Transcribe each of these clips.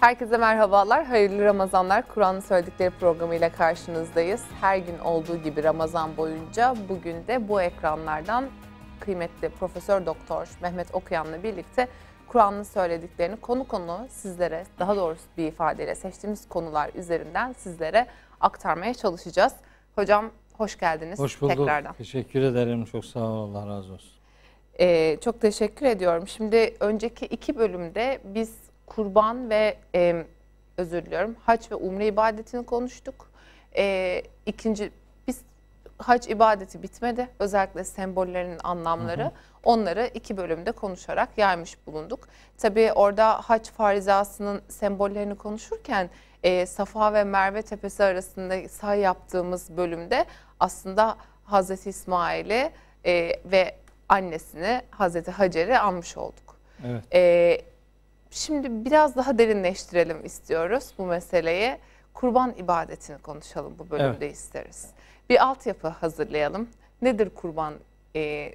Herkese merhabalar, hayırlı Ramazanlar. Kur'an'ın söyledikleri programıyla karşınızdayız. Her gün olduğu gibi Ramazan boyunca bugün de bu ekranlardan kıymetli Profesör Doktor Mehmet Okuyan'la birlikte Kur'an'ın söylediklerini konu konu sizlere, daha doğrusu bir ifadeyle seçtiğimiz konular üzerinden sizlere aktarmaya çalışacağız. Hocam hoş geldiniz Hoş bulduk. tekrardan. Teşekkür ederim. Çok sağ ol. Allah razı olsun. Ee, çok teşekkür ediyorum. Şimdi önceki iki bölümde biz kurban ve e, özür diliyorum hac ve umre ibadetini konuştuk. E, ikinci biz hac ibadeti bitmedi. Özellikle sembollerinin anlamları. Hı hı. Onları iki bölümde konuşarak yaymış bulunduk. Tabii orada hac farizasının sembollerini konuşurken e, Safa ve Merve Tepesi arasında say yaptığımız bölümde aslında Hazreti İsmail'i e, ve annesini Hazreti Hacer'i anmış olduk. Evet. E, şimdi biraz daha derinleştirelim istiyoruz bu meseleyi. Kurban ibadetini konuşalım bu bölümde isteriz. Bir altyapı hazırlayalım. Nedir kurban e,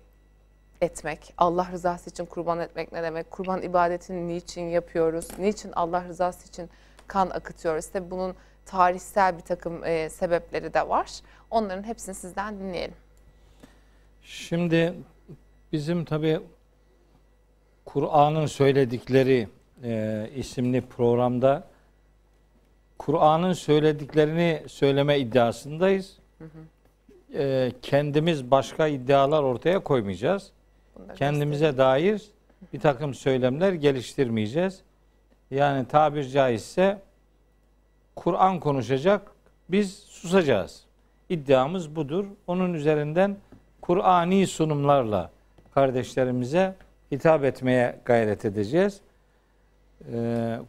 etmek? Allah rızası için kurban etmek ne demek? Kurban ibadetini niçin yapıyoruz? Niçin Allah rızası için kan akıtıyoruz? Tabi bunun tarihsel bir takım e, sebepleri de var. Onların hepsini sizden dinleyelim. Şimdi bizim tabi Kur'an'ın söyledikleri e, isimli programda Kur'an'ın söylediklerini söyleme iddiasındayız. E, kendimiz başka iddialar ortaya koymayacağız. Bunları Kendimize dair bir takım söylemler geliştirmeyeceğiz. Yani tabir caizse Kur'an konuşacak, biz susacağız. İddiamız budur. Onun üzerinden Kur'ani sunumlarla kardeşlerimize hitap etmeye gayret edeceğiz. Ee,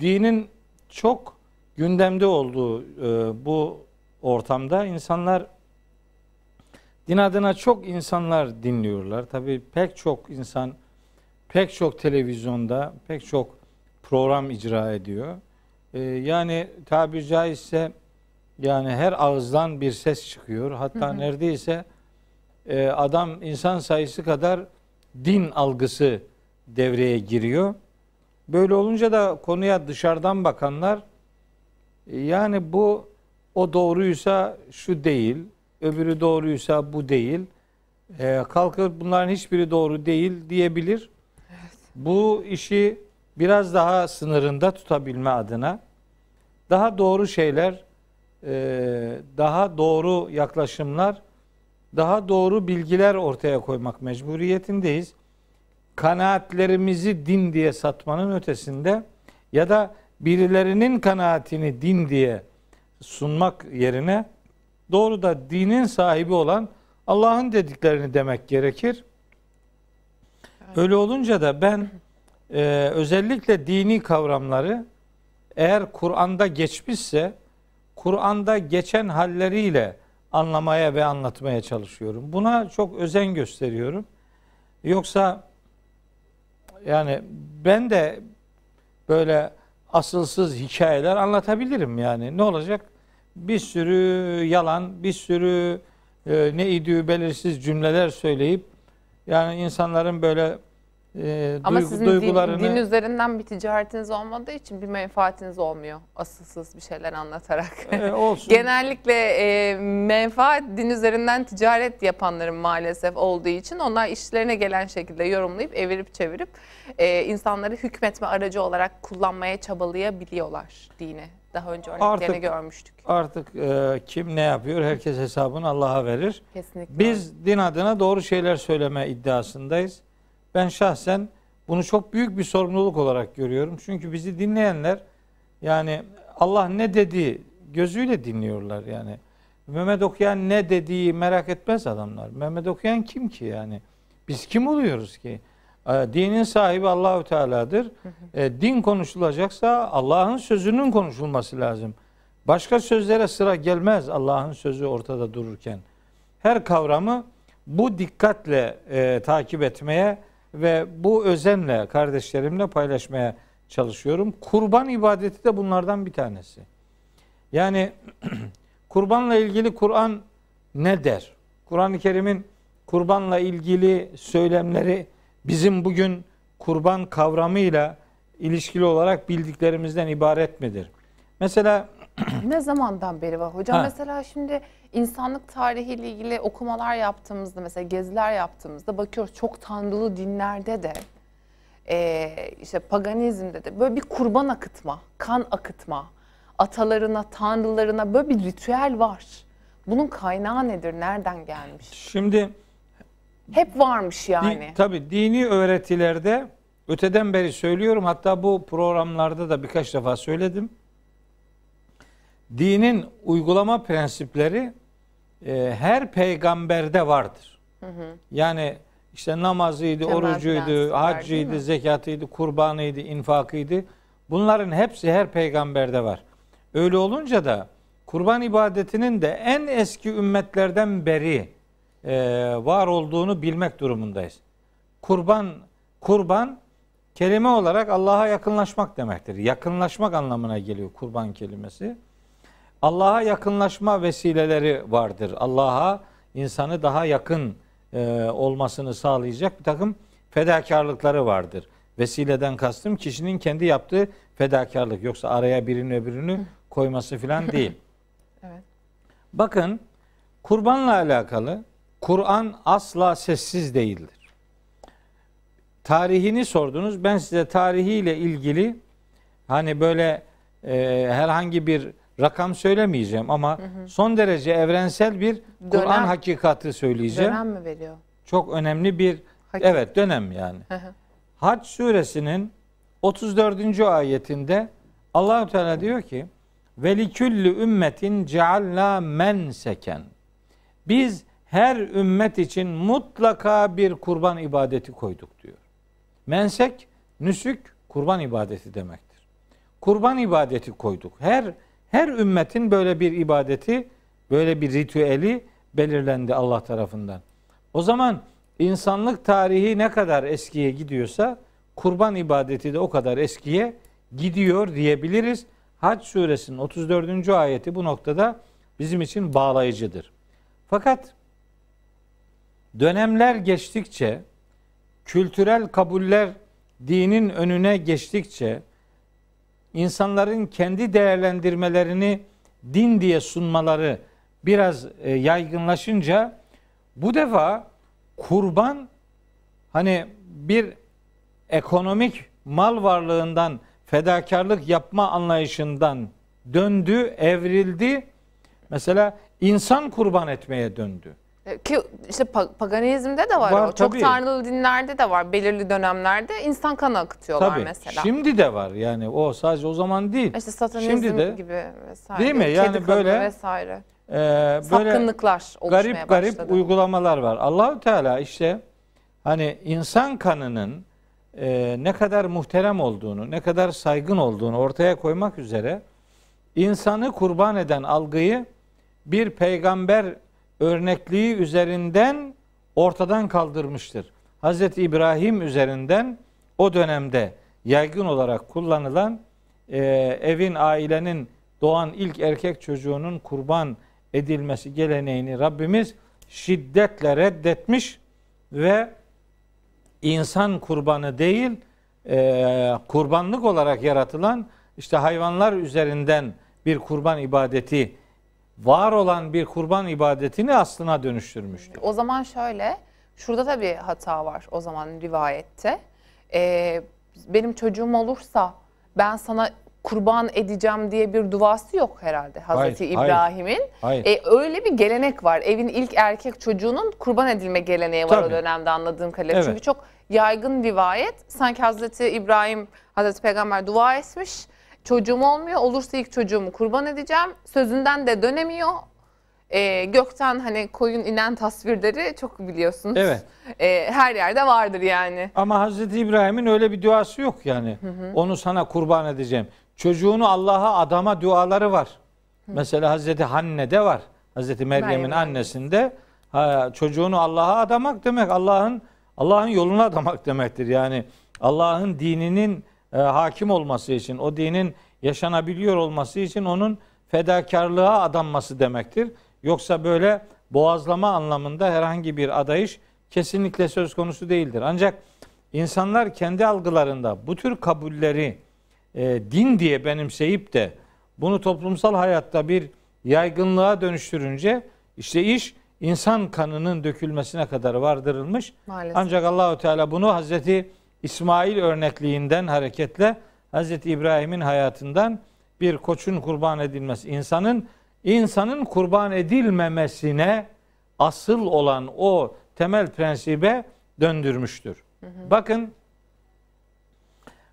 dinin çok gündemde olduğu e, bu ortamda insanlar din adına çok insanlar dinliyorlar. Tabii pek çok insan pek çok televizyonda pek çok program icra ediyor. Ee, yani tabiri caizse yani her ağızdan bir ses çıkıyor. Hatta Hı hı. neredeyse e, adam insan sayısı kadar din algısı devreye giriyor. Böyle olunca da konuya dışarıdan bakanlar e, yani bu o doğruysa şu değil, öbürü doğruysa bu değil. E, kalkıp bunların hiçbiri doğru değil diyebilir. Bu işi biraz daha sınırında tutabilme adına daha doğru şeyler, e, daha doğru yaklaşımlar, daha doğru bilgiler ortaya koymak mecburiyetindeyiz. Kanaatlerimizi din diye satmanın ötesinde ya da birilerinin kanaatini din diye sunmak yerine doğru da dinin sahibi olan Allah'ın dediklerini demek gerekir. Öyle olunca da ben e, özellikle dini kavramları eğer Kur'an'da geçmişse Kur'an'da geçen halleriyle anlamaya ve anlatmaya çalışıyorum. Buna çok özen gösteriyorum. Yoksa yani ben de böyle asılsız hikayeler anlatabilirim yani. Ne olacak? Bir sürü yalan, bir sürü e, ne idüğü belirsiz cümleler söyleyip yani insanların böyle e, Ama duygu, sizin din, duygularını din üzerinden bir ticaretiniz olmadığı için bir menfaatiniz olmuyor asılsız bir şeyler anlatarak. e, olsun. Genellikle e, menfaat din üzerinden ticaret yapanların maalesef olduğu için onlar işlerine gelen şekilde yorumlayıp evirip çevirip e, insanları hükmetme aracı olarak kullanmaya çabalayabiliyorlar dini. Daha önce örneklerini Artık- görmüştük. Artık e, kim ne yapıyor herkes hesabını Allah'a verir. Kesinlikle. Biz din adına doğru şeyler söyleme iddiasındayız. Ben şahsen bunu çok büyük bir sorumluluk olarak görüyorum. Çünkü bizi dinleyenler yani Allah ne dedi gözüyle dinliyorlar yani. Mehmet okuyan ne dediği merak etmez adamlar. Mehmet okuyan kim ki yani? Biz kim oluyoruz ki? E, Dinin sahibi Allahü Teala'dır. E, din konuşulacaksa Allah'ın sözünün konuşulması lazım. Başka sözlere sıra gelmez Allah'ın sözü ortada dururken. Her kavramı bu dikkatle e, takip etmeye ve bu özenle kardeşlerimle paylaşmaya çalışıyorum. Kurban ibadeti de bunlardan bir tanesi. Yani kurbanla ilgili Kur'an ne der? Kur'an-ı Kerim'in kurbanla ilgili söylemleri bizim bugün kurban kavramıyla ilişkili olarak bildiklerimizden ibaret midir? Mesela Ne zamandan beri var hocam? Ha. Mesela şimdi insanlık tarihiyle ilgili okumalar yaptığımızda mesela geziler yaptığımızda bakıyoruz çok tanrılı dinlerde de e, işte paganizmde de böyle bir kurban akıtma, kan akıtma, atalarına, tanrılarına böyle bir ritüel var. Bunun kaynağı nedir? Nereden gelmiş? şimdi Hep varmış Di- yani. tabii dini öğretilerde öteden beri söylüyorum hatta bu programlarda da birkaç defa söyledim. Dinin uygulama prensipleri e, her peygamberde vardır. Yani işte namazıydı, Temel orucuydu, haccıydı, zekatıydı, kurbanıydı, infakıydı. Bunların hepsi her peygamberde var. Öyle olunca da kurban ibadetinin de en eski ümmetlerden beri e, var olduğunu bilmek durumundayız. Kurban kurban kelime olarak Allah'a yakınlaşmak demektir. Yakınlaşmak anlamına geliyor kurban kelimesi. Allah'a yakınlaşma vesileleri vardır. Allah'a insanı daha yakın e, olmasını sağlayacak bir takım fedakarlıkları vardır. Vesileden kastım kişinin kendi yaptığı fedakarlık. Yoksa araya birini öbürünü koyması falan değil. Evet. Bakın kurbanla alakalı Kur'an asla sessiz değildir. Tarihini sordunuz. Ben size tarihiyle ilgili hani böyle e, herhangi bir rakam söylemeyeceğim ama son derece evrensel bir Kur'an hakikati söyleyeceğim. Dönem mi veriyor? Çok önemli bir Hakik- evet dönem yani. Hı hı. Hac suresinin 34. ayetinde Allahü Teala diyor ki ve liküllü ümmetin cealna menseken. Biz her ümmet için mutlaka bir kurban ibadeti koyduk diyor. Mensek, nüsük kurban ibadeti demektir. Kurban ibadeti koyduk. Her her ümmetin böyle bir ibadeti, böyle bir ritüeli belirlendi Allah tarafından. O zaman insanlık tarihi ne kadar eskiye gidiyorsa kurban ibadeti de o kadar eskiye gidiyor diyebiliriz. Hac suresinin 34. ayeti bu noktada bizim için bağlayıcıdır. Fakat dönemler geçtikçe kültürel kabuller dinin önüne geçtikçe insanların kendi değerlendirmelerini din diye sunmaları biraz e, yaygınlaşınca bu defa kurban hani bir ekonomik mal varlığından fedakarlık yapma anlayışından döndü, evrildi. Mesela insan kurban etmeye döndü. E, Ki işte pa- paganizmde de var, Var, o. Çok tanrılı dinlerde de var. Belirli dönemlerde insan kanı akıtıyorlar Tabii. mesela. Şimdi de var yani o sadece o zaman değil. işte satanizm Şimdi de gibi vesaire. Değil mi? Kedi Yani böyle- vesaire. Ee, böyle Sapkınlıklar garip garip başladı. uygulamalar var. Allahü Teala işte hani insan kanının e, ne kadar muhterem olduğunu, ne kadar saygın olduğunu ortaya koymak üzere insanı kurban eden algıyı bir peygamber örnekliği üzerinden ortadan kaldırmıştır. Hz. İbrahim üzerinden o dönemde yaygın olarak kullanılan e, evin, ailenin doğan ilk erkek çocuğunun kurban edilmesi geleneğini Rabbimiz şiddetle reddetmiş ve insan kurbanı değil e, kurbanlık olarak yaratılan işte hayvanlar üzerinden bir kurban ibadeti var olan bir kurban ibadetini aslına dönüştürmüştür. O zaman şöyle, şurada da bir hata var o zaman rivayette. Ee, benim çocuğum olursa ben sana kurban edeceğim diye bir duası yok herhalde Hazreti. İbrahim'in. E, öyle bir gelenek var. Evin ilk erkek çocuğunun kurban edilme geleneği var o Tabii. dönemde anladığım kadarıyla. Evet. Çünkü çok yaygın rivayet. Sanki Hazreti İbrahim, Hazreti Peygamber dua etmiş. Çocuğum olmuyor. Olursa ilk çocuğumu kurban edeceğim. Sözünden de dönemiyor. E, gökten hani koyun inen tasvirleri çok biliyorsunuz. Evet. E, her yerde vardır yani. Ama Hazreti İbrahim'in öyle bir duası yok yani. Onu sana kurban edeceğim. Çocuğunu Allah'a adama duaları var. Mesela Hazreti Hanne'de var. Hazreti Meryem'in Meryem annesinde ha, çocuğunu Allah'a adamak demek Allah'ın Allah'ın yoluna adamak demektir. Yani Allah'ın dininin e, hakim olması için, o dinin yaşanabiliyor olması için onun fedakarlığa adanması demektir. Yoksa böyle boğazlama anlamında herhangi bir adayış kesinlikle söz konusu değildir. Ancak insanlar kendi algılarında bu tür kabulleri e, din diye benimseyip de bunu toplumsal hayatta bir yaygınlığa dönüştürünce işte iş insan kanının dökülmesine kadar vardırılmış. Maalesef. Ancak Allahu Teala bunu Hazreti İsmail örnekliğinden hareketle Hazreti İbrahim'in hayatından bir koçun kurban edilmesi, insanın insanın kurban edilmemesine asıl olan o temel prensibe döndürmüştür. Bakın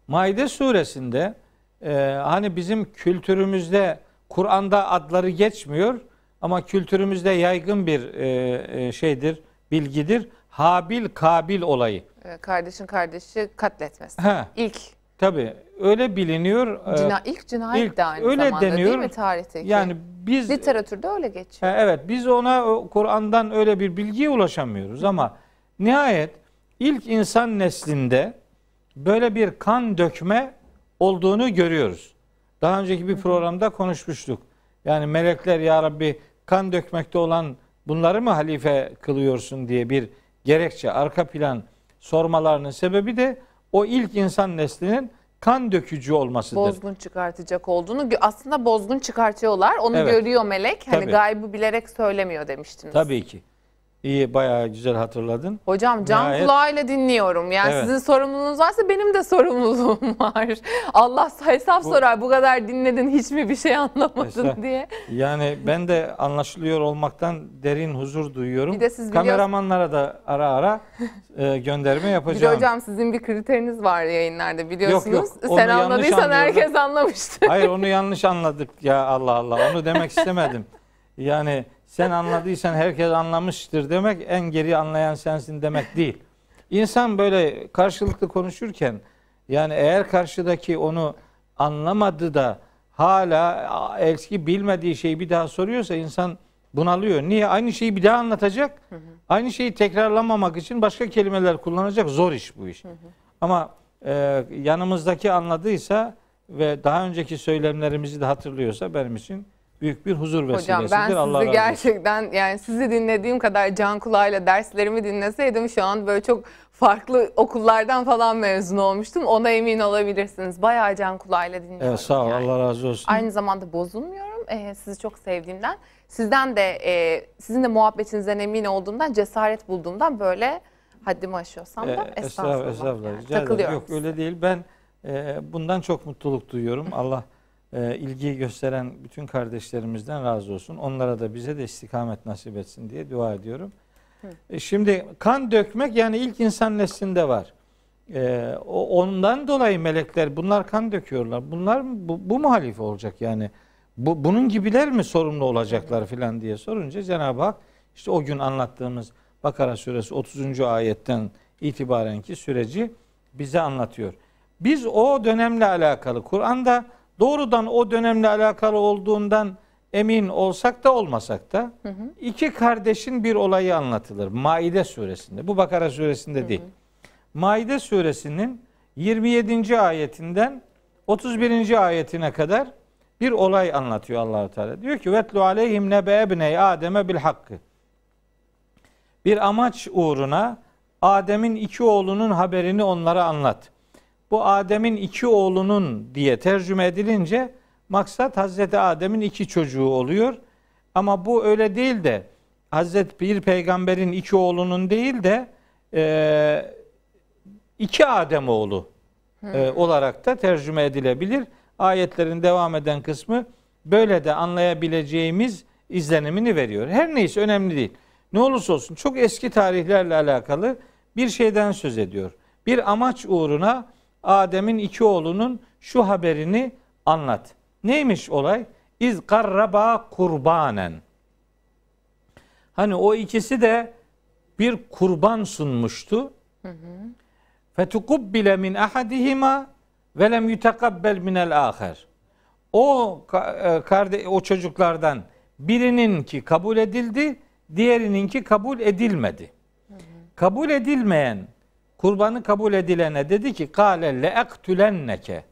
Maide suresinde e, hani bizim kültürümüzde Kur'an'da adları geçmiyor ama kültürümüzde yaygın bir e, e, şeydir, bilgidir. Habil Kabil olayı. Ee, Kardeşin kardeşi katletmesi. Ha, İlk tabi öyle biliniyor. Ee, cina ilk cinayet ilk de aynı öyle zamanda deniyor. değil mi tarihteki? Yani biz literatürde öyle geçiyor. Evet biz ona Kur'an'dan öyle bir bilgiye ulaşamıyoruz ama nihayet ilk insan neslinde böyle bir kan dökme olduğunu görüyoruz. Daha önceki bir programda konuşmuştuk. Yani melekler ya Rabbi kan dökmekte olan bunları mı halife kılıyorsun diye bir gerekçe, arka plan sormalarının sebebi de o ilk insan neslinin kan dökücü olmasıdır. Bozgun çıkartacak olduğunu aslında bozgun çıkartıyorlar. Onu Evet. görüyor melek. Hani Tabii. gaybı bilerek söylemiyor demiştiniz. Tabii ki. İyi bayağı güzel hatırladın. Hocam can Nihayet- kulağıyla dinliyorum. Yani Evet. sizin sorumluluğunuz varsa benim de sorumluluğum var. Allah hesap Bu- sorar. Bu kadar dinledin hiç mi bir şey anlamadın Estağfurullah. diye. Yani ben de anlaşılıyor olmaktan derin huzur duyuyorum. Bir de siz biliyorsunuz- Kameramanlara da ara ara e, gönderme Bir de yapacağım. hocam sizin bir kriteriniz var yayınlarda biliyorsunuz. yok, onu Sen anladıysan herkes anlamıştır. Hayır onu yanlış anladık ya Allah Allah. Onu demek istemedim. Yani sen anladıysan herkes anlamıştır demek en geri anlayan sensin demek değil. İnsan böyle karşılıklı konuşurken yani eğer karşıdaki onu anlamadı da hala eski bilmediği şeyi bir daha soruyorsa insan bunalıyor. Niye? Aynı şeyi bir daha anlatacak. Aynı şeyi tekrarlamamak için başka kelimeler kullanacak. Zor iş bu iş. Ama e, yanımızdaki anladıysa ve daha önceki söylemlerimizi de hatırlıyorsa benim için büyük bir huzur vesilesidir. Hocam ben Allah razı sizi gerçekten yani sizi dinlediğim kadar can kulağıyla derslerimi dinleseydim şu an böyle çok farklı okullardan falan mezun olmuştum. Ona emin olabilirsiniz. Bayağı can kulağıyla dinliyorum. Evet, sağ ol. yani. Allah razı olsun. Aynı zamanda bozulmuyorum. Ee, sizi çok sevdiğimden. Sizden de e, sizin de muhabbetinizden emin olduğumdan, cesaret bulduğumdan böyle haddimi aşıyorsam da Ee, estağfurullah. estağfurullah. yani. Rica. Takılıyorum. Yok öyle değil. Ben e, bundan çok mutluluk duyuyorum. Allah e, ilgi gösteren bütün kardeşlerimizden razı olsun. Onlara da bize de istikamet nasip etsin diye dua ediyorum. E, şimdi kan dökmek yani ilk insan neslinde var. E, o ondan dolayı melekler bunlar kan döküyorlar. Bunlar bu, bu mu halife olacak yani? Bu, bunun gibiler mi sorumlu olacaklar filan diye sorunca Cenab-ı Hak işte o gün anlattığımız Bakara suresi 30. ayetten itibarenki süreci bize anlatıyor. Biz o dönemle alakalı Kur'an'da doğrudan o dönemle alakalı olduğundan emin olsak da olmasak da iki kardeşin bir olayı anlatılır. Maide suresinde. Bu Bakara suresinde değil. Maide suresinin 27. ayetinden 31. ayetine kadar bir olay anlatıyor Allahu Teala. Diyor ki vetlu aleyhim nebe ebney Adem'e bil hakkı. Bir amaç uğruna Adem'in iki oğlunun haberini onlara anlat. Bu Adem'in iki oğlunun diye tercüme edilince maksat Hazreti Adem'in iki çocuğu oluyor. Ama bu öyle değil de Hazreti bir peygamberin iki oğlunun değil de e, iki Adem oğlu e, olarak da tercüme edilebilir. Ayetlerin devam eden kısmı böyle de anlayabileceğimiz izlenimini veriyor. Her neyse önemli değil. Ne olursa olsun çok eski tarihlerle alakalı bir şeyden söz ediyor. Bir amaç uğruna Adem'in iki oğlunun şu haberini anlat. Neymiş olay? İz karraba kurbanen. Hani o ikisi de bir kurban sunmuştu. Fetukubbile min ahadihima ve lem yutekabbel minel aher. O e, o çocuklardan birininki kabul edildi, diğerininki kabul edilmedi. Kabul edilmeyen kurbanı kabul edilene dedi ki kâle le ektülenneke.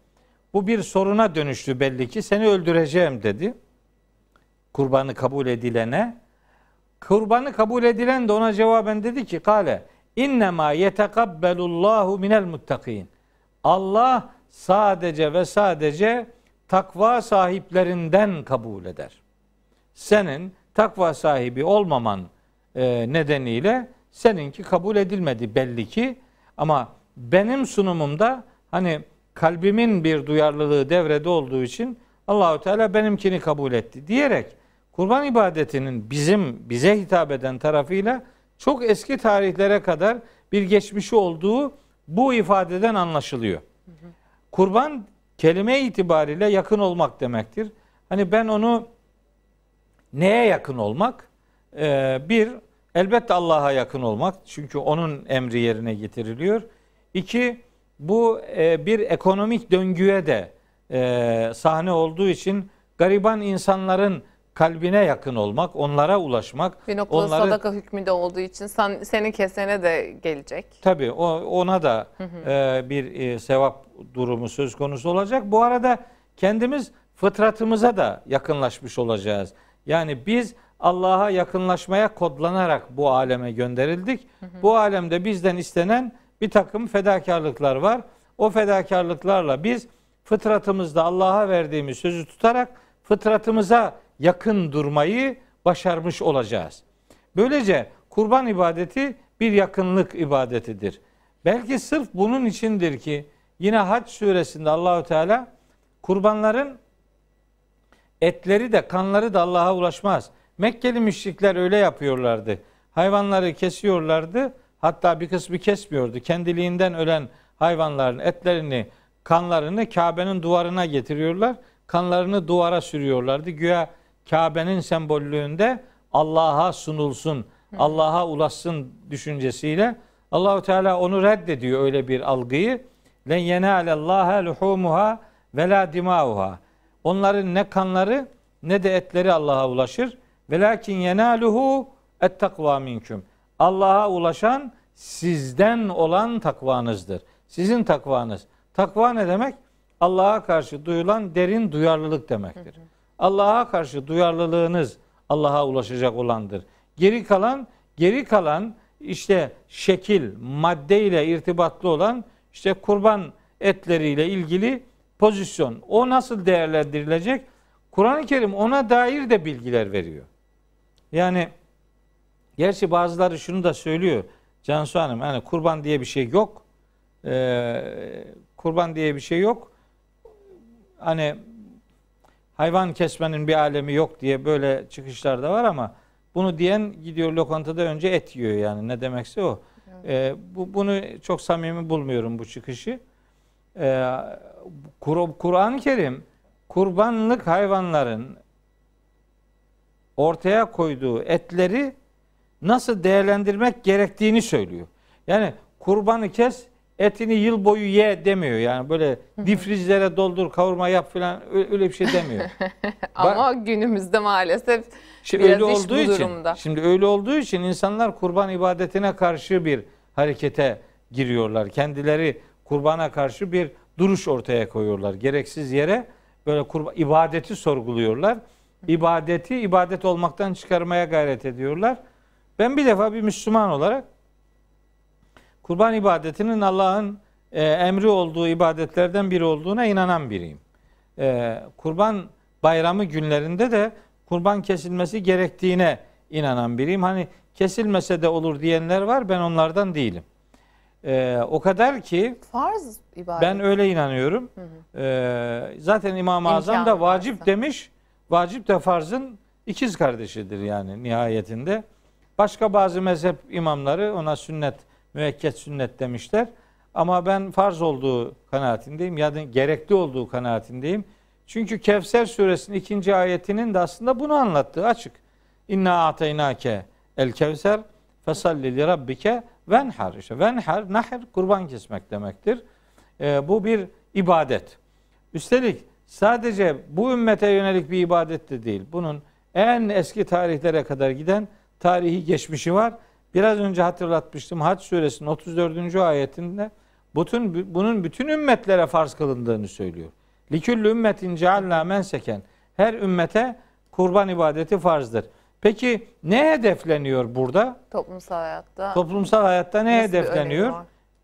Bu bir soruna dönüştü belli ki seni öldüreceğim dedi. Kurbanı kabul edilene. Kurbanı kabul edilen de ona cevaben dedi ki kâle İnnemâ yetekabbelullahu minel muttakin. Allah sadece ve sadece takva sahiplerinden kabul eder. Senin takva sahibi olmaman e, nedeniyle seninki kabul edilmedi belli ki ama benim sunumumda hani kalbimin bir duyarlılığı devrede olduğu için Allahu Teala benimkini kabul etti diyerek kurban ibadetinin bizim bize hitap eden tarafıyla çok eski tarihlere kadar bir geçmişi olduğu bu ifadeden anlaşılıyor. Kurban kelime itibariyle yakın olmak demektir. Hani ben onu neye yakın olmak? Ee, bir, elbette Allah'a yakın olmak. Çünkü onun emri yerine getiriliyor. İki, bu e, bir ekonomik döngüye de e, sahne olduğu için gariban insanların kalbine yakın olmak, onlara ulaşmak. Bir noktada onları, sadaka hükmünde olduğu için sen, senin kesene de gelecek. Tabii o, ona da hı hı. E, bir e, sevap durumu söz konusu olacak. Bu arada kendimiz fıtratımıza da yakınlaşmış olacağız. Yani biz Allah'a yakınlaşmaya kodlanarak bu aleme gönderildik. Hı hı. Bu alemde bizden istenen bir takım fedakarlıklar var. O fedakarlıklarla biz fıtratımızda Allah'a verdiğimiz sözü tutarak fıtratımıza yakın durmayı başarmış olacağız. Böylece kurban ibadeti bir yakınlık ibadetidir. Belki sırf bunun içindir ki yine Hac suresinde Allahü Teala kurbanların etleri de kanları da Allah'a ulaşmaz. Mekkeli müşrikler öyle yapıyorlardı. Hayvanları kesiyorlardı. Hatta bir kısmı kesmiyordu. Kendiliğinden ölen hayvanların etlerini, kanlarını Kabe'nin duvarına getiriyorlar. Kanlarını duvara sürüyorlardı. Güya Kabe'nin sembollüğünde Allah'a sunulsun, Allah'a ulaşsın düşüncesiyle Allahu Teala onu reddediyor öyle bir algıyı. Len yenalallaha luhumuha ve la dimauha. Onların ne kanları ne de etleri Allah'a ulaşır. Velakin yenaluhu et takva minküm. Allah'a ulaşan sizden olan takvanızdır. Sizin takvanız. Takva ne demek? Allah'a karşı duyulan derin duyarlılık demektir. Allah'a karşı duyarlılığınız Allah'a ulaşacak olandır. Geri kalan, geri kalan işte şekil, madde ile irtibatlı olan işte kurban etleriyle ilgili pozisyon. O nasıl değerlendirilecek? Kur'an-ı Kerim ona dair de bilgiler veriyor. Yani gerçi bazıları şunu da söylüyor. Cansu Hanım yani kurban diye bir şey yok. Ee, kurban diye bir şey yok. Hani hayvan kesmenin bir alemi yok diye böyle çıkışlar da var ama bunu diyen gidiyor lokantada önce et yiyor yani ne demekse o. Ee, bu, bunu çok samimi bulmuyorum bu çıkışı. Ee, Kur'an-ı Kerim kurbanlık hayvanların ortaya koyduğu etleri nasıl değerlendirmek gerektiğini söylüyor. Yani kurbanı kes etini yıl boyu ye demiyor. Yani böyle difrizlere doldur kavurma yap falan öyle bir şey demiyor. Ama Bak, günümüzde maalesef şimdi biraz öyle olduğu için, durumda. Şimdi öyle olduğu için insanlar kurban ibadetine karşı bir harekete giriyorlar. Kendileri kurbana karşı bir duruş ortaya koyuyorlar. Gereksiz yere böyle kurban, ibadeti sorguluyorlar. İbadeti ibadet olmaktan çıkarmaya gayret ediyorlar. Ben bir defa bir Müslüman olarak kurban ibadetinin Allah'ın e, emri olduğu ibadetlerden biri olduğuna inanan biriyim. E, kurban bayramı günlerinde de kurban kesilmesi gerektiğine inanan biriyim. Hani kesilmese de olur diyenler var. Ben onlardan değilim. E, o kadar ki farz ibadet. Ben öyle inanıyorum. Hı hı. E, zaten İmam-ı Azam da vacip varsa. demiş. Vacip de farzın ikiz kardeşidir yani nihayetinde. Başka bazı mezhep imamları ona sünnet müekket sünnet demişler. Ama ben farz olduğu kanaatindeyim ya da gerekli olduğu kanaatindeyim. Çünkü Kevser suresinin ikinci ayetinin de aslında bunu anlattığı açık. İnna ataynake el kevser fesalli li rabbike venhar. İşte venhar, nahr kurban kesmek demektir. Ee, bu bir ibadet. Üstelik sadece bu ümmete yönelik bir ibadet de değil. Bunun en eski tarihlere kadar giden tarihi geçmişi var. Biraz önce hatırlatmıştım. Hac suresinin 34. ayetinde bütün, bunun bütün ümmetlere farz kılındığını söylüyor. Liküllü ümmetin cealna menseken. Her ümmete kurban ibadeti farzdır. Peki ne hedefleniyor burada? Toplumsal hayatta. Toplumsal hayatta ne nasıl hedefleniyor?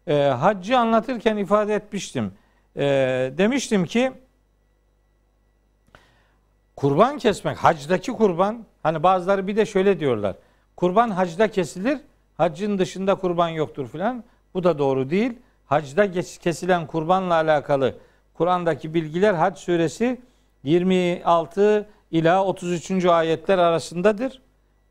E, haccı anlatırken ifade etmiştim. E, demiştim ki kurban kesmek, hacdaki kurban, hani bazıları bir de şöyle diyorlar. Kurban hacda kesilir, haccın dışında kurban yoktur filan. Bu da doğru değil. Hacda kesilen kurbanla alakalı Kur'an'daki bilgiler Hac suresi 26 ila 33. ayetler arasındadır.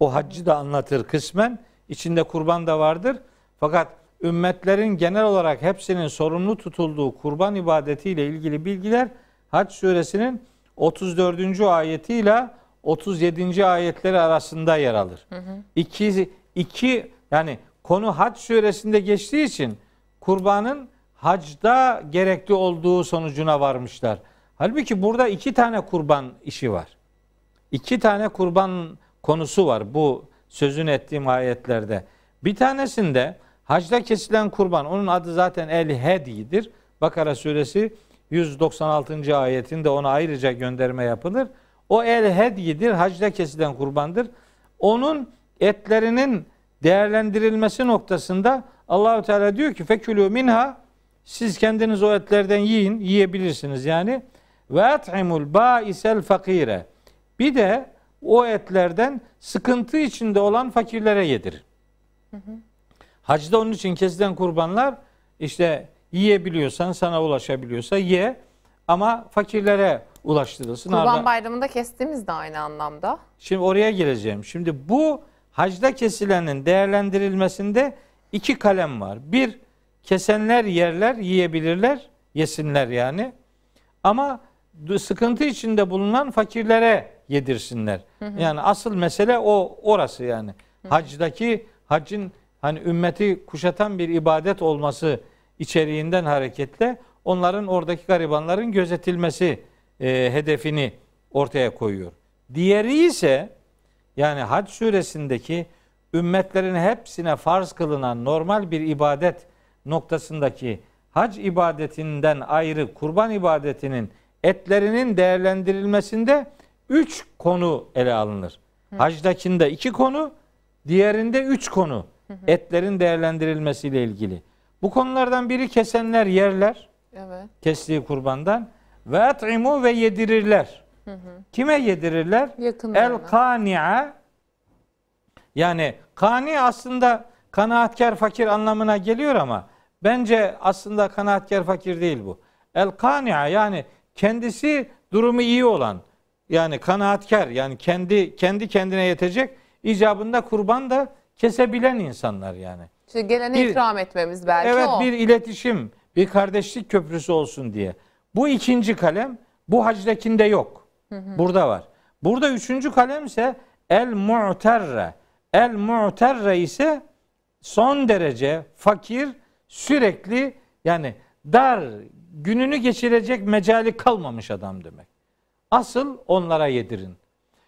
O haccı da anlatır kısmen. İçinde kurban da vardır. Fakat ümmetlerin genel olarak hepsinin sorumlu tutulduğu kurban ibadetiyle ilgili bilgiler Hac suresinin 34. ayetiyle 37. ayetleri arasında yer alır. İki, iki yani konu Hac suresinde geçtiği için kurbanın hacda gerekli olduğu sonucuna varmışlar. Halbuki burada iki tane kurban işi var. İki tane kurban konusu var bu sözün ettiğim ayetlerde. Bir tanesinde hacda kesilen kurban, onun adı zaten el hedidir. Bakara suresi 196. ayetinde ona ayrıca gönderme yapılır. O el hedidir, hacda kesilen kurbandır. Onun etlerinin değerlendirilmesi noktasında Allahü Teala diyor ki fekülü minha siz kendiniz o etlerden yiyin, yiyebilirsiniz yani. Ve at'imul ba'isel fakire. Bir de o etlerden sıkıntı içinde olan fakirlere yedirin. Hacda onun için kesilen kurbanlar işte yiyebiliyorsan sana ulaşabiliyorsa ye ama fakirlere ulaştırılsın. Kurban Arada- Bayramı'nda kestiğimiz de aynı anlamda. Şimdi oraya geleceğim. Şimdi bu hacda kesilenin değerlendirilmesinde iki kalem var. Bir, kesenler yerler, yiyebilirler, yesinler yani. Ama sıkıntı içinde bulunan fakirlere yedirsinler. Yani asıl mesele o orası yani. Hacdaki hacın hani ümmeti kuşatan bir ibadet olması içeriğinden hareketle onların oradaki garibanların gözetilmesi e, hedefini ortaya koyuyor. Diğeri ise yani Hac suresindeki ümmetlerin hepsine farz kılınan normal bir ibadet noktasındaki hac ibadetinden ayrı kurban ibadetinin etlerinin değerlendirilmesinde üç konu ele alınır. Hacdakinde iki konu, diğerinde üç konu. Etlerin değerlendirilmesiyle ilgili. Bu konulardan biri kesenler yerler Evet. kestiği kurbandan ve at'imu ve yedirirler. Kime yedirirler? El kani'a yani kani aslında kanaatkar fakir anlamına geliyor ama bence aslında kanaatkar fakir değil bu. El kani'a yani kendisi durumu iyi olan yani kanaatkar yani kendi kendi kendine yetecek icabında kurban da kesebilen insanlar yani. İşte gelene Bir- ikram etmemiz belki evet o. bir iletişim, bir kardeşlik köprüsü olsun diye. Bu ikinci kalem bu hacdakinde yok. Burada var. Burada üçüncü kalem ise el mu'terre. El mu'terre ise son derece fakir, sürekli yani dar, gününü geçirecek mecali kalmamış adam demek. Asıl onlara yedirin.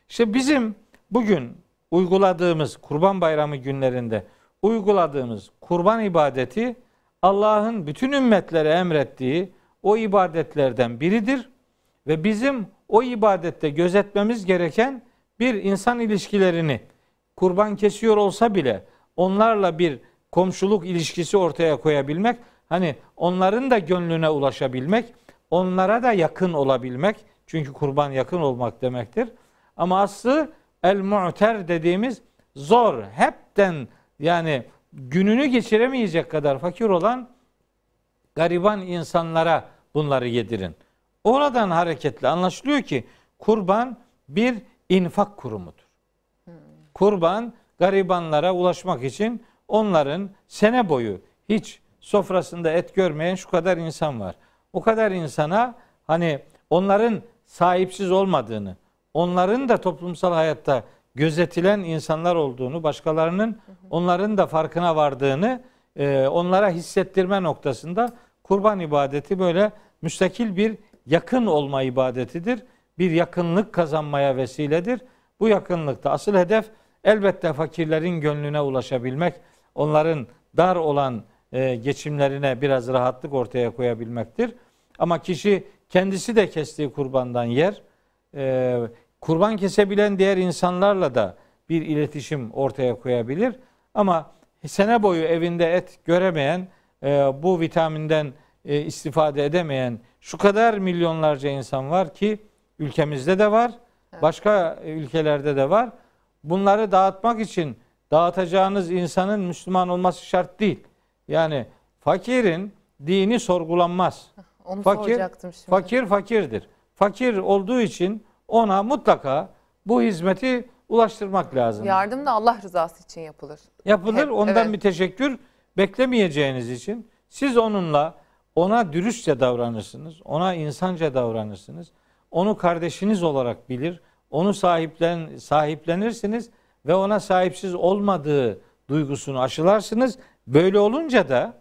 İşte bizim bugün uyguladığımız Kurban Bayramı günlerinde uyguladığımız kurban ibadeti Allah'ın bütün ümmetlere emrettiği o ibadetlerden biridir ve bizim o ibadette gözetmemiz gereken bir insan ilişkilerini kurban kesiyor olsa bile onlarla bir komşuluk ilişkisi ortaya koyabilmek, hani onların da gönlüne ulaşabilmek, onlara da yakın olabilmek. Çünkü kurban yakın olmak demektir. Ama aslı el mu'ter dediğimiz zor, hepten yani gününü geçiremeyecek kadar fakir olan gariban insanlara bunları yedirin. Oradan hareketle anlaşılıyor ki kurban bir infak kurumudur. Kurban garibanlara ulaşmak için onların sene boyu hiç sofrasında et görmeyen şu kadar insan var. O kadar insana hani onların sahipsiz olmadığını, onların da toplumsal hayatta gözetilen insanlar olduğunu, başkalarının onların da farkına vardığını e, onlara hissettirme noktasında kurban ibadeti böyle müstakil bir yakın olma ibadetidir. Bir yakınlık kazanmaya vesiledir. Bu yakınlıkta asıl hedef elbette fakirlerin gönlüne ulaşabilmek, onların dar olan e, geçimlerine biraz rahatlık ortaya koyabilmektir. Ama kişi kendisi de kestiği kurbandan yer, e, kurban kesebilen diğer insanlarla da bir iletişim ortaya koyabilir. Ama sene boyu evinde et göremeyen, e, bu vitaminden e, istifade edemeyen şu kadar milyonlarca insan var ki ülkemizde de var, başka ülkelerde de var. Bunları dağıtmak için dağıtacağınız insanın Müslüman olması şart değil. Yani fakirin dini sorgulanmaz. Onu Fakir, soracaktım şimdi. fakir fakirdir. Fakir olduğu için ona mutlaka bu hizmeti ulaştırmak lazım. Yardım da Allah rızası için yapılır. Yapılır. Hep, Ondan evet. bir teşekkür beklemeyeceğiniz için siz onunla ona dürüstçe davranırsınız. Ona insanca davranırsınız. Onu kardeşiniz olarak bilir. Onu sahiplen sahiplenirsiniz ve ona sahipsiz olmadığı duygusunu aşılarsınız. Böyle olunca da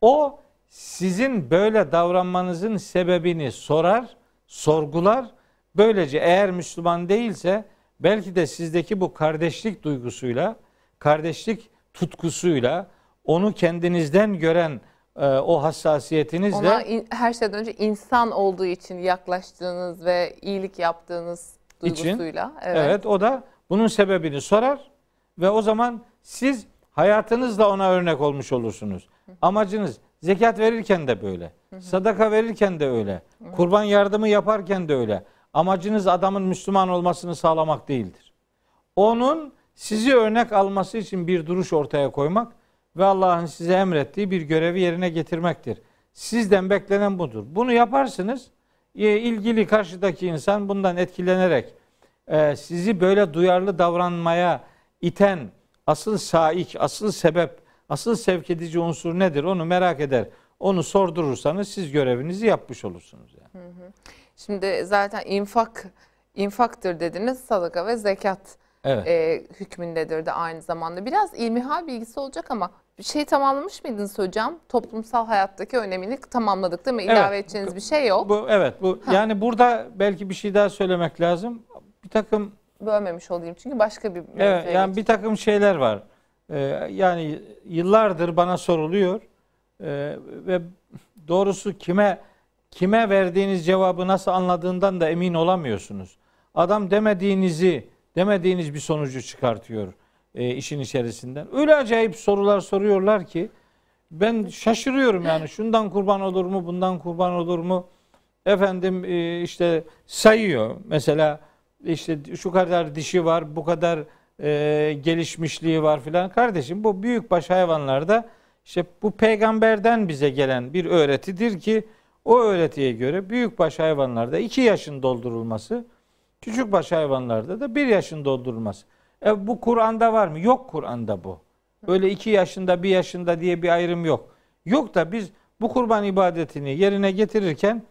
o sizin böyle davranmanızın sebebini sorar, sorgular. Böylece eğer Müslüman değilse belki de sizdeki bu kardeşlik duygusuyla, kardeşlik tutkusuyla onu kendinizden gören e, o hassasiyetinizle Ona in- her şeyden önce insan olduğu için yaklaştığınız ve iyilik yaptığınız İçin, duygusuyla. evet. o da bunun sebebini sorar ve o zaman siz hayatınızla ona örnek olmuş olursunuz. Amacınız zekat verirken de böyle. Sadaka verirken de öyle. Kurban yardımı yaparken de öyle. Amacınız adamın Müslüman olmasını sağlamak değildir. Onun sizi örnek alması için bir duruş ortaya koymak ve Allah'ın size emrettiği bir görevi yerine getirmektir. Sizden beklenen budur. Bunu yaparsınız. e, ilgili karşıdaki insan bundan etkilenerek e, sizi böyle duyarlı davranmaya iten asıl saik, asıl sebep, asıl sevk edici unsur nedir onu merak eder. Onu sordurursanız siz görevinizi yapmış olursunuz. Yani. Şimdi zaten infak infaktır dediniz sadaka ve zekat Evet. e, hükmündedir de aynı zamanda. Biraz ilmihal bilgisi olacak ama bir şey tamamlamış mıydınız hocam? Toplumsal hayattaki önemini tamamladık değil mi? Evet. İlave edeceğiniz bir şey yok. Bu evet bu yani burada belki bir şey daha söylemek lazım. Bir takım Bölmemiş olayım çünkü başka bir Evet, yani bir geçeceğim. takım şeyler var. Ee, yani yıllardır bana soruluyor Ee, ve doğrusu kime kime verdiğiniz cevabı nasıl anladığından da emin olamıyorsunuz. Adam demediğinizi demediğiniz bir sonucu çıkartıyor e, işin içerisinden. Öyle acayip sorular soruyorlar ki ben şaşırıyorum yani şundan kurban olur mu bundan kurban olur mu efendim e, işte sayıyor mesela işte şu kadar dişi var bu kadar e, gelişmişliği var filan kardeşim bu büyükbaş hayvanlarda işte bu peygamberden bize gelen bir öğretidir ki o öğretiye göre büyükbaş hayvanlarda iki yaşın doldurulması küçükbaş hayvanlarda da bir yaşın doldurulması. E, bu Kur'an'da var mı? Yok Kur'an'da bu. Öyle iki yaşında bir yaşında diye bir ayrım yok. Yok da biz bu kurban ibadetini yerine getirirken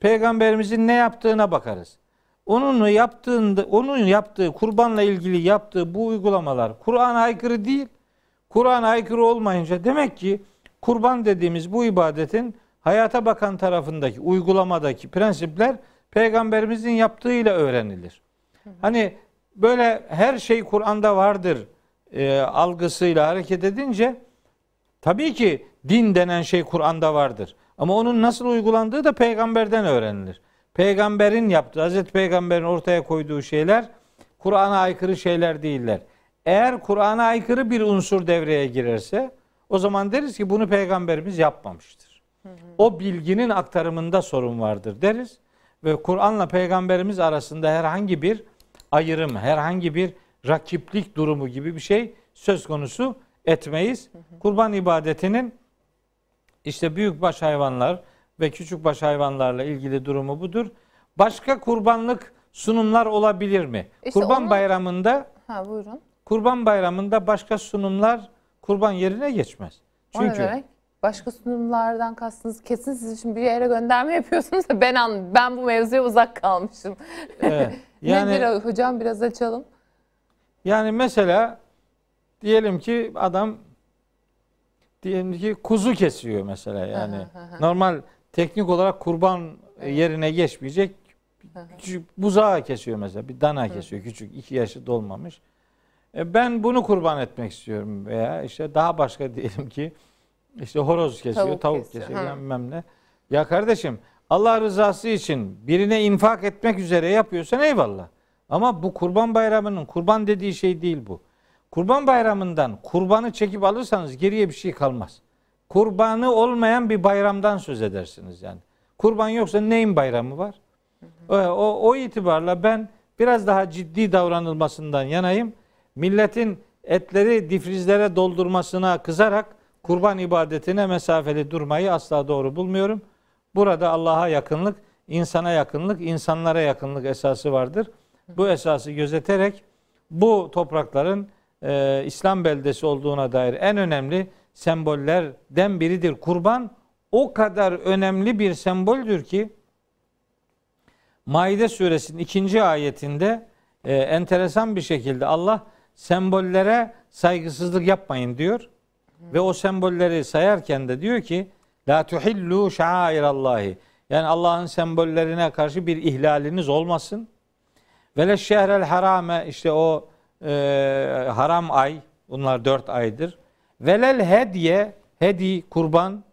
peygamberimizin ne yaptığına bakarız. Onun yaptığında onun yaptığı kurbanla ilgili yaptığı bu uygulamalar Kur'an'a aykırı değil. Kur'an'a aykırı olmayınca demek ki kurban dediğimiz bu ibadetin hayata bakan tarafındaki uygulamadaki prensipler peygamberimizin yaptığıyla öğrenilir. Hani böyle her şey Kur'an'da vardır e, algısıyla hareket edince tabii ki din denen şey Kur'an'da vardır. Ama onun nasıl uygulandığı da peygamberden öğrenilir. Peygamberin yaptığı, Hazreti Peygamber'in ortaya koyduğu şeyler Kur'an'a aykırı şeyler değiller. Eğer Kur'an'a aykırı bir unsur devreye girerse o zaman deriz ki bunu peygamberimiz yapmamıştır. O bilginin aktarımında sorun vardır deriz ve Kur'an'la peygamberimiz arasında herhangi bir ayrım, herhangi bir rakiplik durumu gibi bir şey söz konusu etmeyiz. Kurban ibadetinin işte büyükbaş hayvanlar ve küçükbaş hayvanlarla ilgili durumu budur. Başka kurbanlık sunumlar olabilir mi? İşte kurban onu- bayramında Ha buyurun. Kurban bayramında başka sunumlar kurban yerine geçmez. Çünkü? Başka sunumlardan kastınız kesin siz şimdi bir yere gönderme yapıyorsunuz da ben an, ben bu mevzuya uzak kalmışım. evet, yani Nedir o hocam biraz açalım. yani mesela diyelim ki adam diyelim ki kuzu kesiyor mesela yani. Normal teknik olarak kurban yerine geçmeyecek küçük buzağı kesiyor mesela. Bir dana kesiyor küçük iki yaşı dolmamış. E ben bunu kurban etmek istiyorum veya işte daha başka diyelim ki işte horoz kesiyor, tavuk, Tavuk kesiyor. kesiyor, bilmem ne. Ya kardeşim Allah rızası için birine infak etmek üzere yapıyorsan eyvallah. Ama bu kurban bayramının kurban dediği şey değil bu. Kurban bayramından kurbanı çekip alırsanız geriye bir şey kalmaz. Kurbanı olmayan bir bayramdan söz edersiniz yani. Kurban yoksa neyin bayramı var? O, o, o itibarla ben biraz daha ciddi davranılmasından yanayım. Milletin etleri difrizlere doldurmasına kızarak kurban ibadetine mesafeli durmayı asla doğru bulmuyorum. Burada Allah'a yakınlık, insana yakınlık, insanlara yakınlık esası vardır. Bu esası gözeterek bu toprakların e, İslam beldesi olduğuna dair en önemli sembollerden biridir. Kurban o kadar önemli bir semboldür ki Maide suresinin ikinci ayetinde e, enteresan bir şekilde Allah sembollere saygısızlık yapmayın diyor. Ve o sembolleri sayarken de diyor ki La tuhillu şairallahi. Yani Allah'ın sembollerine karşı bir ihlaliniz olmasın. Ve le şehrel harame işte o e, haram ay bunlar dört aydır. Velel hediye hedi kurban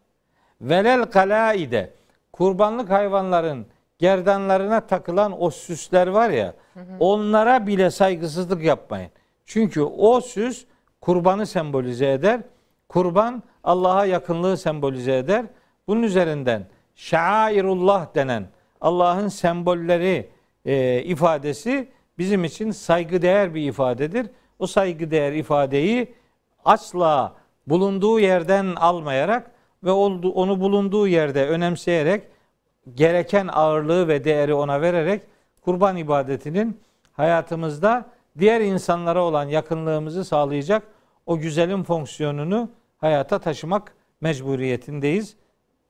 velel kalaide kurbanlık hayvanların gerdanlarına takılan o süsler var ya hı hı. onlara bile saygısızlık yapmayın. Çünkü o süs kurbanı sembolize eder. Kurban Allah'a yakınlığı sembolize eder. Bunun üzerinden şairullah denen Allah'ın sembolleri e, ifadesi bizim için saygıdeğer bir ifadedir. O saygıdeğer ifadeyi asla bulunduğu yerden almayarak ve onu bulunduğu yerde önemseyerek gereken ağırlığı ve değeri ona vererek kurban ibadetinin hayatımızda diğer insanlara olan yakınlığımızı sağlayacak o güzelin fonksiyonunu hayata taşımak mecburiyetindeyiz.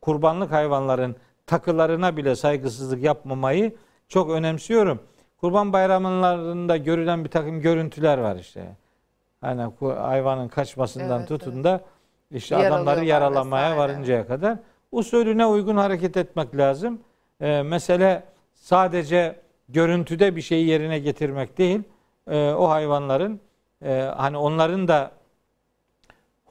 Kurbanlık hayvanların takılarına bile saygısızlık yapmamayı çok önemsiyorum. Kurban bayramlarında görülen bir takım görüntüler var işte. Hani hayvanın kaçmasından evet, tutun evet. da işte adamları yaralamaya vesaire. varıncaya kadar usulüne uygun hareket etmek lazım. Ee, mesele sadece görüntüde bir şeyi yerine getirmek değil. Ee, o hayvanların e, hani onların da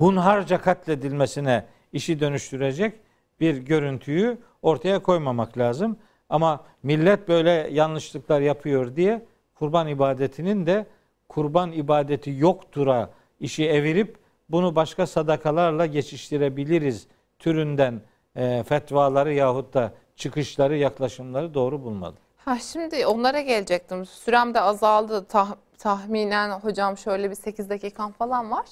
hunharca katledilmesine işi dönüştürecek bir görüntüyü ortaya koymamak lazım. Ama millet böyle yanlışlıklar yapıyor diye kurban ibadetinin de kurban ibadeti yoktura işi evirip bunu başka sadakalarla geçiştirebiliriz türünden e, fetvaları yahut da çıkışları, yaklaşımları doğru bulmalı. Ha şimdi onlara gelecektim. Sürem de azaldı. Tah, tahminen hocam şöyle bir 8 dakikam falan var.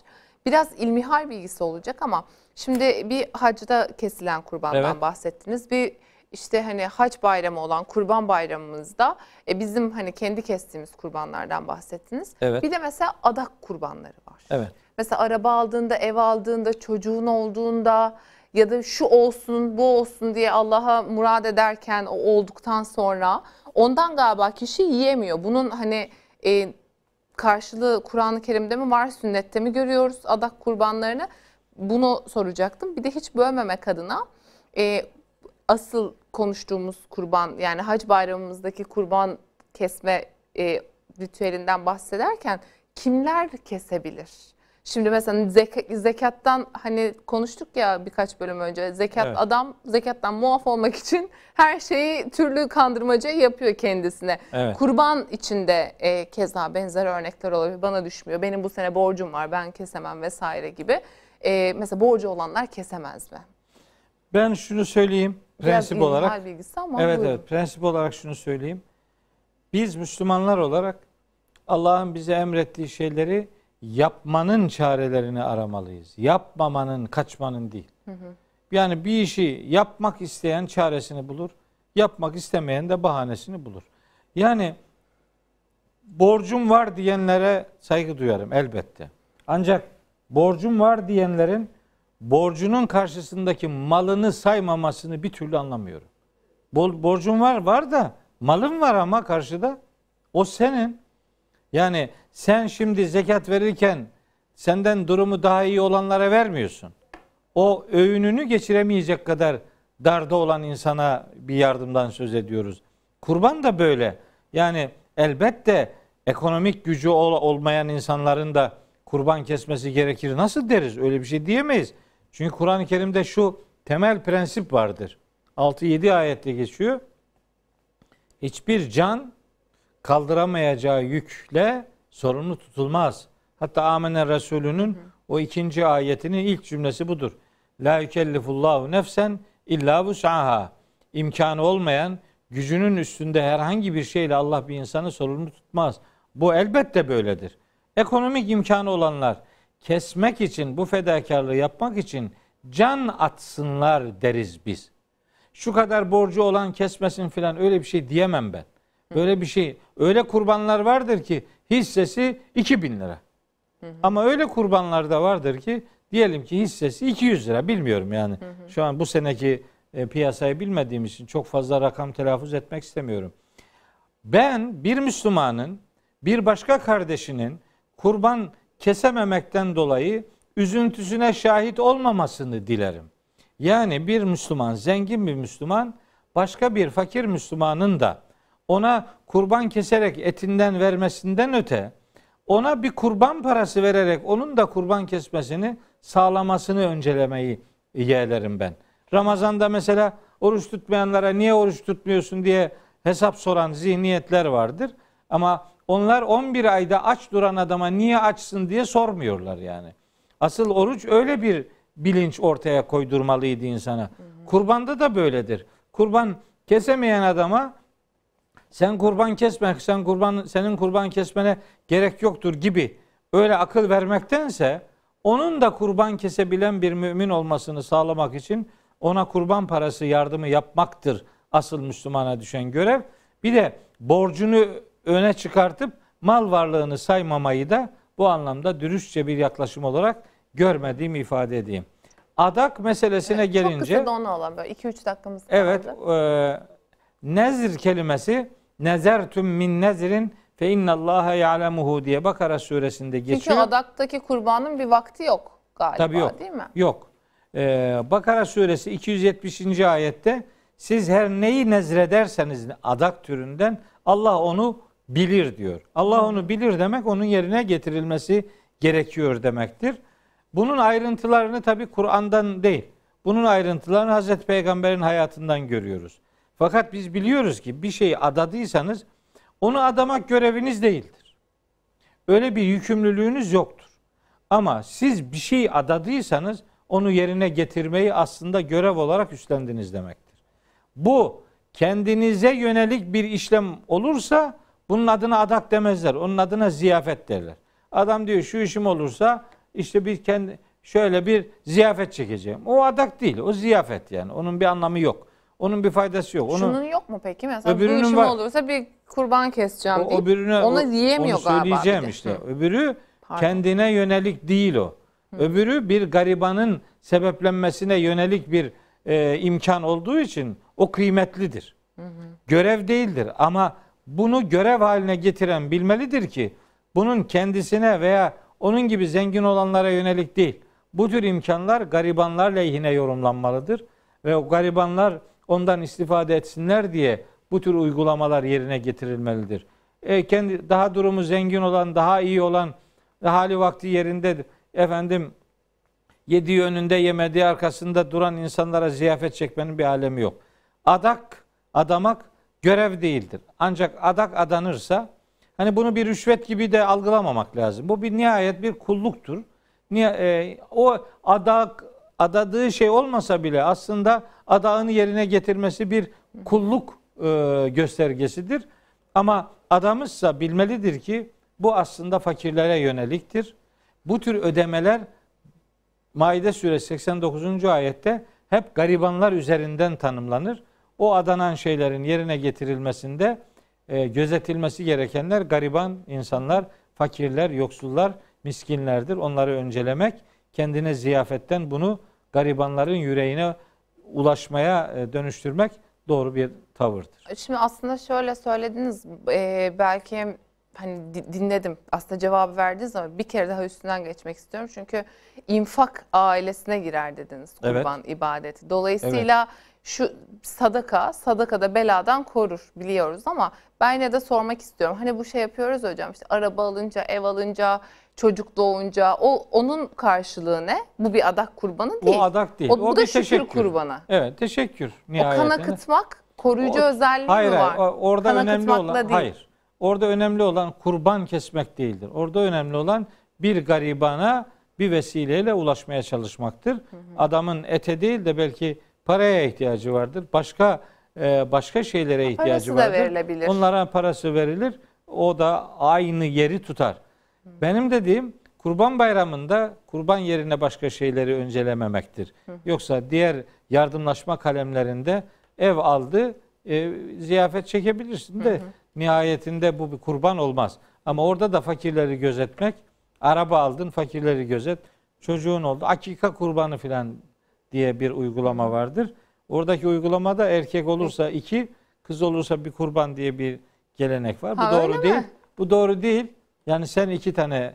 Biraz ilmihal bilgisi olacak ama şimdi bir hacda kesilen kurbandan evet. bahsettiniz. Bir işte hani hac bayramı olan kurban bayramımızda e, bizim hani kendi kestiğimiz kurbanlardan bahsettiniz. Evet. Bir de mesela adak kurbanları var. Evet. Mesela araba aldığında, ev aldığında, çocuğun olduğunda ya da şu olsun, bu olsun diye Allah'a murad ederken o olduktan sonra ondan galiba kişi yiyemiyor. Bunun hani e, karşılığı Kur'an-ı Kerim'de mi var, sünnette mi görüyoruz adak kurbanlarını? Bunu soracaktım. Bir de hiç bölmemek adına e, asıl konuştuğumuz kurban yani hac bayramımızdaki kurban kesme e, ritüelinden bahsederken kimler kesebilir? Şimdi mesela zek zekattan hani konuştuk ya birkaç bölüm önce. Zekat evet. adam zekattan muaf olmak için her şeyi türlü kandırmaca yapıyor kendisine. Evet. Kurban içinde e, keza benzer örnekler olabilir. Bana düşmüyor. Benim bu sene borcum var ben kesemem vesaire gibi. E, mesela borcu olanlar kesemez mi? Ben şunu söyleyeyim prensip Biraz olarak. bilgisi ama Evet buyurun. evet prensip olarak şunu söyleyeyim. Biz Müslümanlar olarak Allah'ın bize emrettiği şeyleri yapmanın çarelerini aramalıyız. Yapmamanın, kaçmanın değil. Hı hı. Yani bir işi yapmak isteyen çaresini bulur. Yapmak istemeyen de bahanesini bulur. Yani borcum var diyenlere saygı duyarım elbette. Ancak borcum var diyenlerin borcunun karşısındaki malını saymamasını bir türlü anlamıyorum. Borcun var var da malın var ama karşıda o senin. Yani sen şimdi zekat verirken senden durumu daha iyi olanlara vermiyorsun. O öğününü geçiremeyecek kadar darda olan insana bir yardımdan söz ediyoruz. Kurban da böyle. Yani elbette ekonomik gücü olmayan insanların da kurban kesmesi gerekir. Nasıl deriz? Öyle bir şey diyemeyiz. Çünkü Kur'an-ı Kerim'de şu temel prensip vardır. 6-7 ayette geçiyor. Hiçbir can kaldıramayacağı yükle sorumlu tutulmaz. Hatta Amener Resulü'nün o ikinci ayetinin ilk cümlesi budur. La yükellifullahu nefsen illa vus'aha. İmkanı olmayan, gücünün üstünde herhangi bir şeyle Allah bir insanı sorumlu tutmaz. Bu elbette böyledir. Ekonomik imkanı olanlar kesmek için, bu fedakarlığı yapmak için can atsınlar deriz biz. Şu kadar borcu olan kesmesin filan öyle bir şey diyemem ben. Böyle bir şey, öyle kurbanlar vardır ki hissesi 2000 lira. Ama öyle kurbanlar da vardır ki diyelim ki hissesi 200 lira bilmiyorum yani. Şu an bu seneki e, piyasayı bilmediğim için çok fazla rakam telaffuz etmek istemiyorum. Ben bir Müslümanın bir başka kardeşinin kurban kesememekten dolayı üzüntüsüne şahit olmamasını dilerim. Yani bir Müslüman, zengin bir Müslüman başka bir fakir Müslümanın da ona kurban keserek etinden vermesinden öte ona bir kurban parası vererek onun da kurban kesmesini sağlamasını öncelemeyi yeğlerim ben. Ramazanda mesela oruç tutmayanlara niye oruç tutmuyorsun diye hesap soran zihniyetler vardır. Ama onlar 11 ayda aç duran adama niye açsın diye sormuyorlar yani. Asıl oruç öyle bir bilinç ortaya koydurmalıydı insana. Kurbanda da böyledir. Kurban kesemeyen adama sen kurban kesmek, sen kurban senin kurban kesmene gerek yoktur gibi öyle akıl vermektense onun da kurban kesebilen bir mümin olmasını sağlamak için ona kurban parası yardımı yapmaktır asıl Müslümana düşen görev. Bir de borcunu öne çıkartıp mal varlığını saymamayı da bu anlamda dürüstçe bir yaklaşım olarak görmediğimi ifade edeyim. Adak meselesine Evet, gelince Çok kısa da onu alalım böyle 2-3 dakikamız kaldı. Evet, e, nezir kelimesi nezertüm min nezrin fe innallaha ya'lemuhu diye Bakara suresinde Çünkü geçiyor. adaktaki kurbanın bir vakti yok galiba Tabii yok. değil mi? Yok. E, Bakara suresi 270. ayette siz her neyi nezrederseniz adak türünden Allah onu bilir diyor. Allah onu bilir demek onun yerine getirilmesi gerekiyor demektir. Bunun ayrıntılarını tabi Kur'an'dan değil. Bunun ayrıntılarını Hazreti Peygamber'in hayatından görüyoruz. Fakat biz biliyoruz ki bir şeyi adadıysanız onu adamak göreviniz değildir. Öyle bir yükümlülüğünüz yoktur. Ama siz bir şeyi adadıysanız onu yerine getirmeyi aslında görev olarak üstlendiniz demektir. Bu kendinize yönelik bir işlem olursa bunun adına adak demezler. Onun adına ziyafet derler. Adam diyor şu işim olursa işte bir kendi şöyle bir ziyafet çekeceğim. O adak değil, o ziyafet yani. Onun bir anlamı yok. Onun bir faydası yok. Onun Şunun yok mu peki? Mesela Öbürünün bu işim var. olursa bir kurban keseceğim o, deyip öbürüne onu o- diyemiyor onu galiba. söyleyeceğim işte. Hı. Öbürü Pardon. kendine yönelik değil o. Öbürü bir garibanın sebeplenmesine yönelik bir e, imkan olduğu için o kıymetlidir. Görev değildir ama bunu görev haline getiren bilmelidir ki bunun kendisine veya onun gibi zengin olanlara yönelik değil. Bu tür imkanlar garibanlar lehine yorumlanmalıdır ve o garibanlar ondan istifade etsinler diye bu tür uygulamalar yerine getirilmelidir. E, kendi daha durumu zengin olan, daha iyi olan, hali vakti yerindedir. Efendim yediği önünde yemediği arkasında duran insanlara ziyafet çekmenin bir alemi yok. Adak, adamak görev değildir. Ancak adak adanırsa hani bunu bir rüşvet gibi de algılamamak lazım. Bu bir nihayet bir kulluktur. Niye, e, o adak adadığı şey olmasa bile aslında adağını yerine getirmesi bir kulluk e, göstergesidir. Ama adamızsa bilmelidir ki bu aslında fakirlere yöneliktir. Bu tür ödemeler Maide suresi 89. ayette hep garibanlar üzerinden tanımlanır. O adanan şeylerin yerine getirilmesinde e, gözetilmesi gerekenler gariban insanlar, fakirler, yoksullar, miskinlerdir. Onları öncelemek, kendine ziyafetten bunu garibanların yüreğine ulaşmaya e, dönüştürmek doğru bir tavırdır. Şimdi aslında şöyle söylediniz e, belki hani di- dinledim aslında cevabı verdiniz ama bir kere daha üstünden geçmek istiyorum. Çünkü infak ailesine girer dediniz Evet. kurban ibadeti. Dolayısıyla şu sadaka, sadaka da beladan korur biliyoruz ama ben yine de sormak istiyorum. Hani bu şey yapıyoruz hocam işte araba alınca, ev alınca, çocuk doğunca o onun karşılığı ne? Bu bir adak kurbanı değil. O adak değil. O, o bu da bir şükür teşekkür. kurbanı. Evet, teşekkür O kan nihayetinde. akıtmak koruyucu O- özelliği Hayır, mi var? hayır. Orada Kan önemli olan değil. hayır. Orada önemli olan kurban kesmek değildir. Orada önemli olan bir garibana bir vesileyle ulaşmaya çalışmaktır. Adamın ete değil de belki paraya ihtiyacı vardır. Başka e, başka şeylere ihtiyacı Parası da vardır. verilebilir. Onlara parası verilir. O da aynı yeri tutar. Benim dediğim Kurban Bayramı'nda kurban yerine başka şeyleri öncelememektir. Yoksa diğer yardımlaşma kalemlerinde ev aldı, e, ziyafet çekebilirsin de nihayetinde bu bir kurban olmaz. Ama orada da fakirleri gözetmek, araba aldın fakirleri gözet, çocuğun oldu, akika kurbanı filan diye bir uygulama vardır. Oradaki uygulamada erkek olursa iki, kız olursa bir kurban diye bir gelenek var. Bu Ha, doğru öyle değil. mi? Bu doğru değil. Yani sen iki tane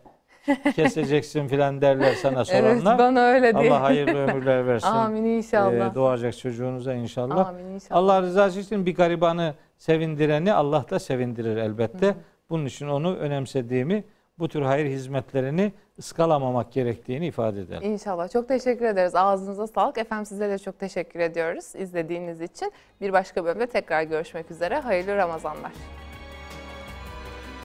keseceksin filan derler sana Evet soranlar. bana öyle değil. Allah hayırlı ömürler versin. Amin inşallah. Ee, doğacak çocuğunuza inşallah. Amin inşallah. Allah rızası için bir garibanı sevindireni Allah da sevindirir elbette. Bunun için onu önemsediğimi, bu tür hayır hizmetlerini ıskalamamak gerektiğini ifade ederim. İnşallah. Çok teşekkür ederiz. Ağzınıza sağlık. Efendim sizlere de çok teşekkür ediyoruz izlediğiniz için. Bir başka bölümde tekrar görüşmek üzere. Hayırlı Ramazanlar.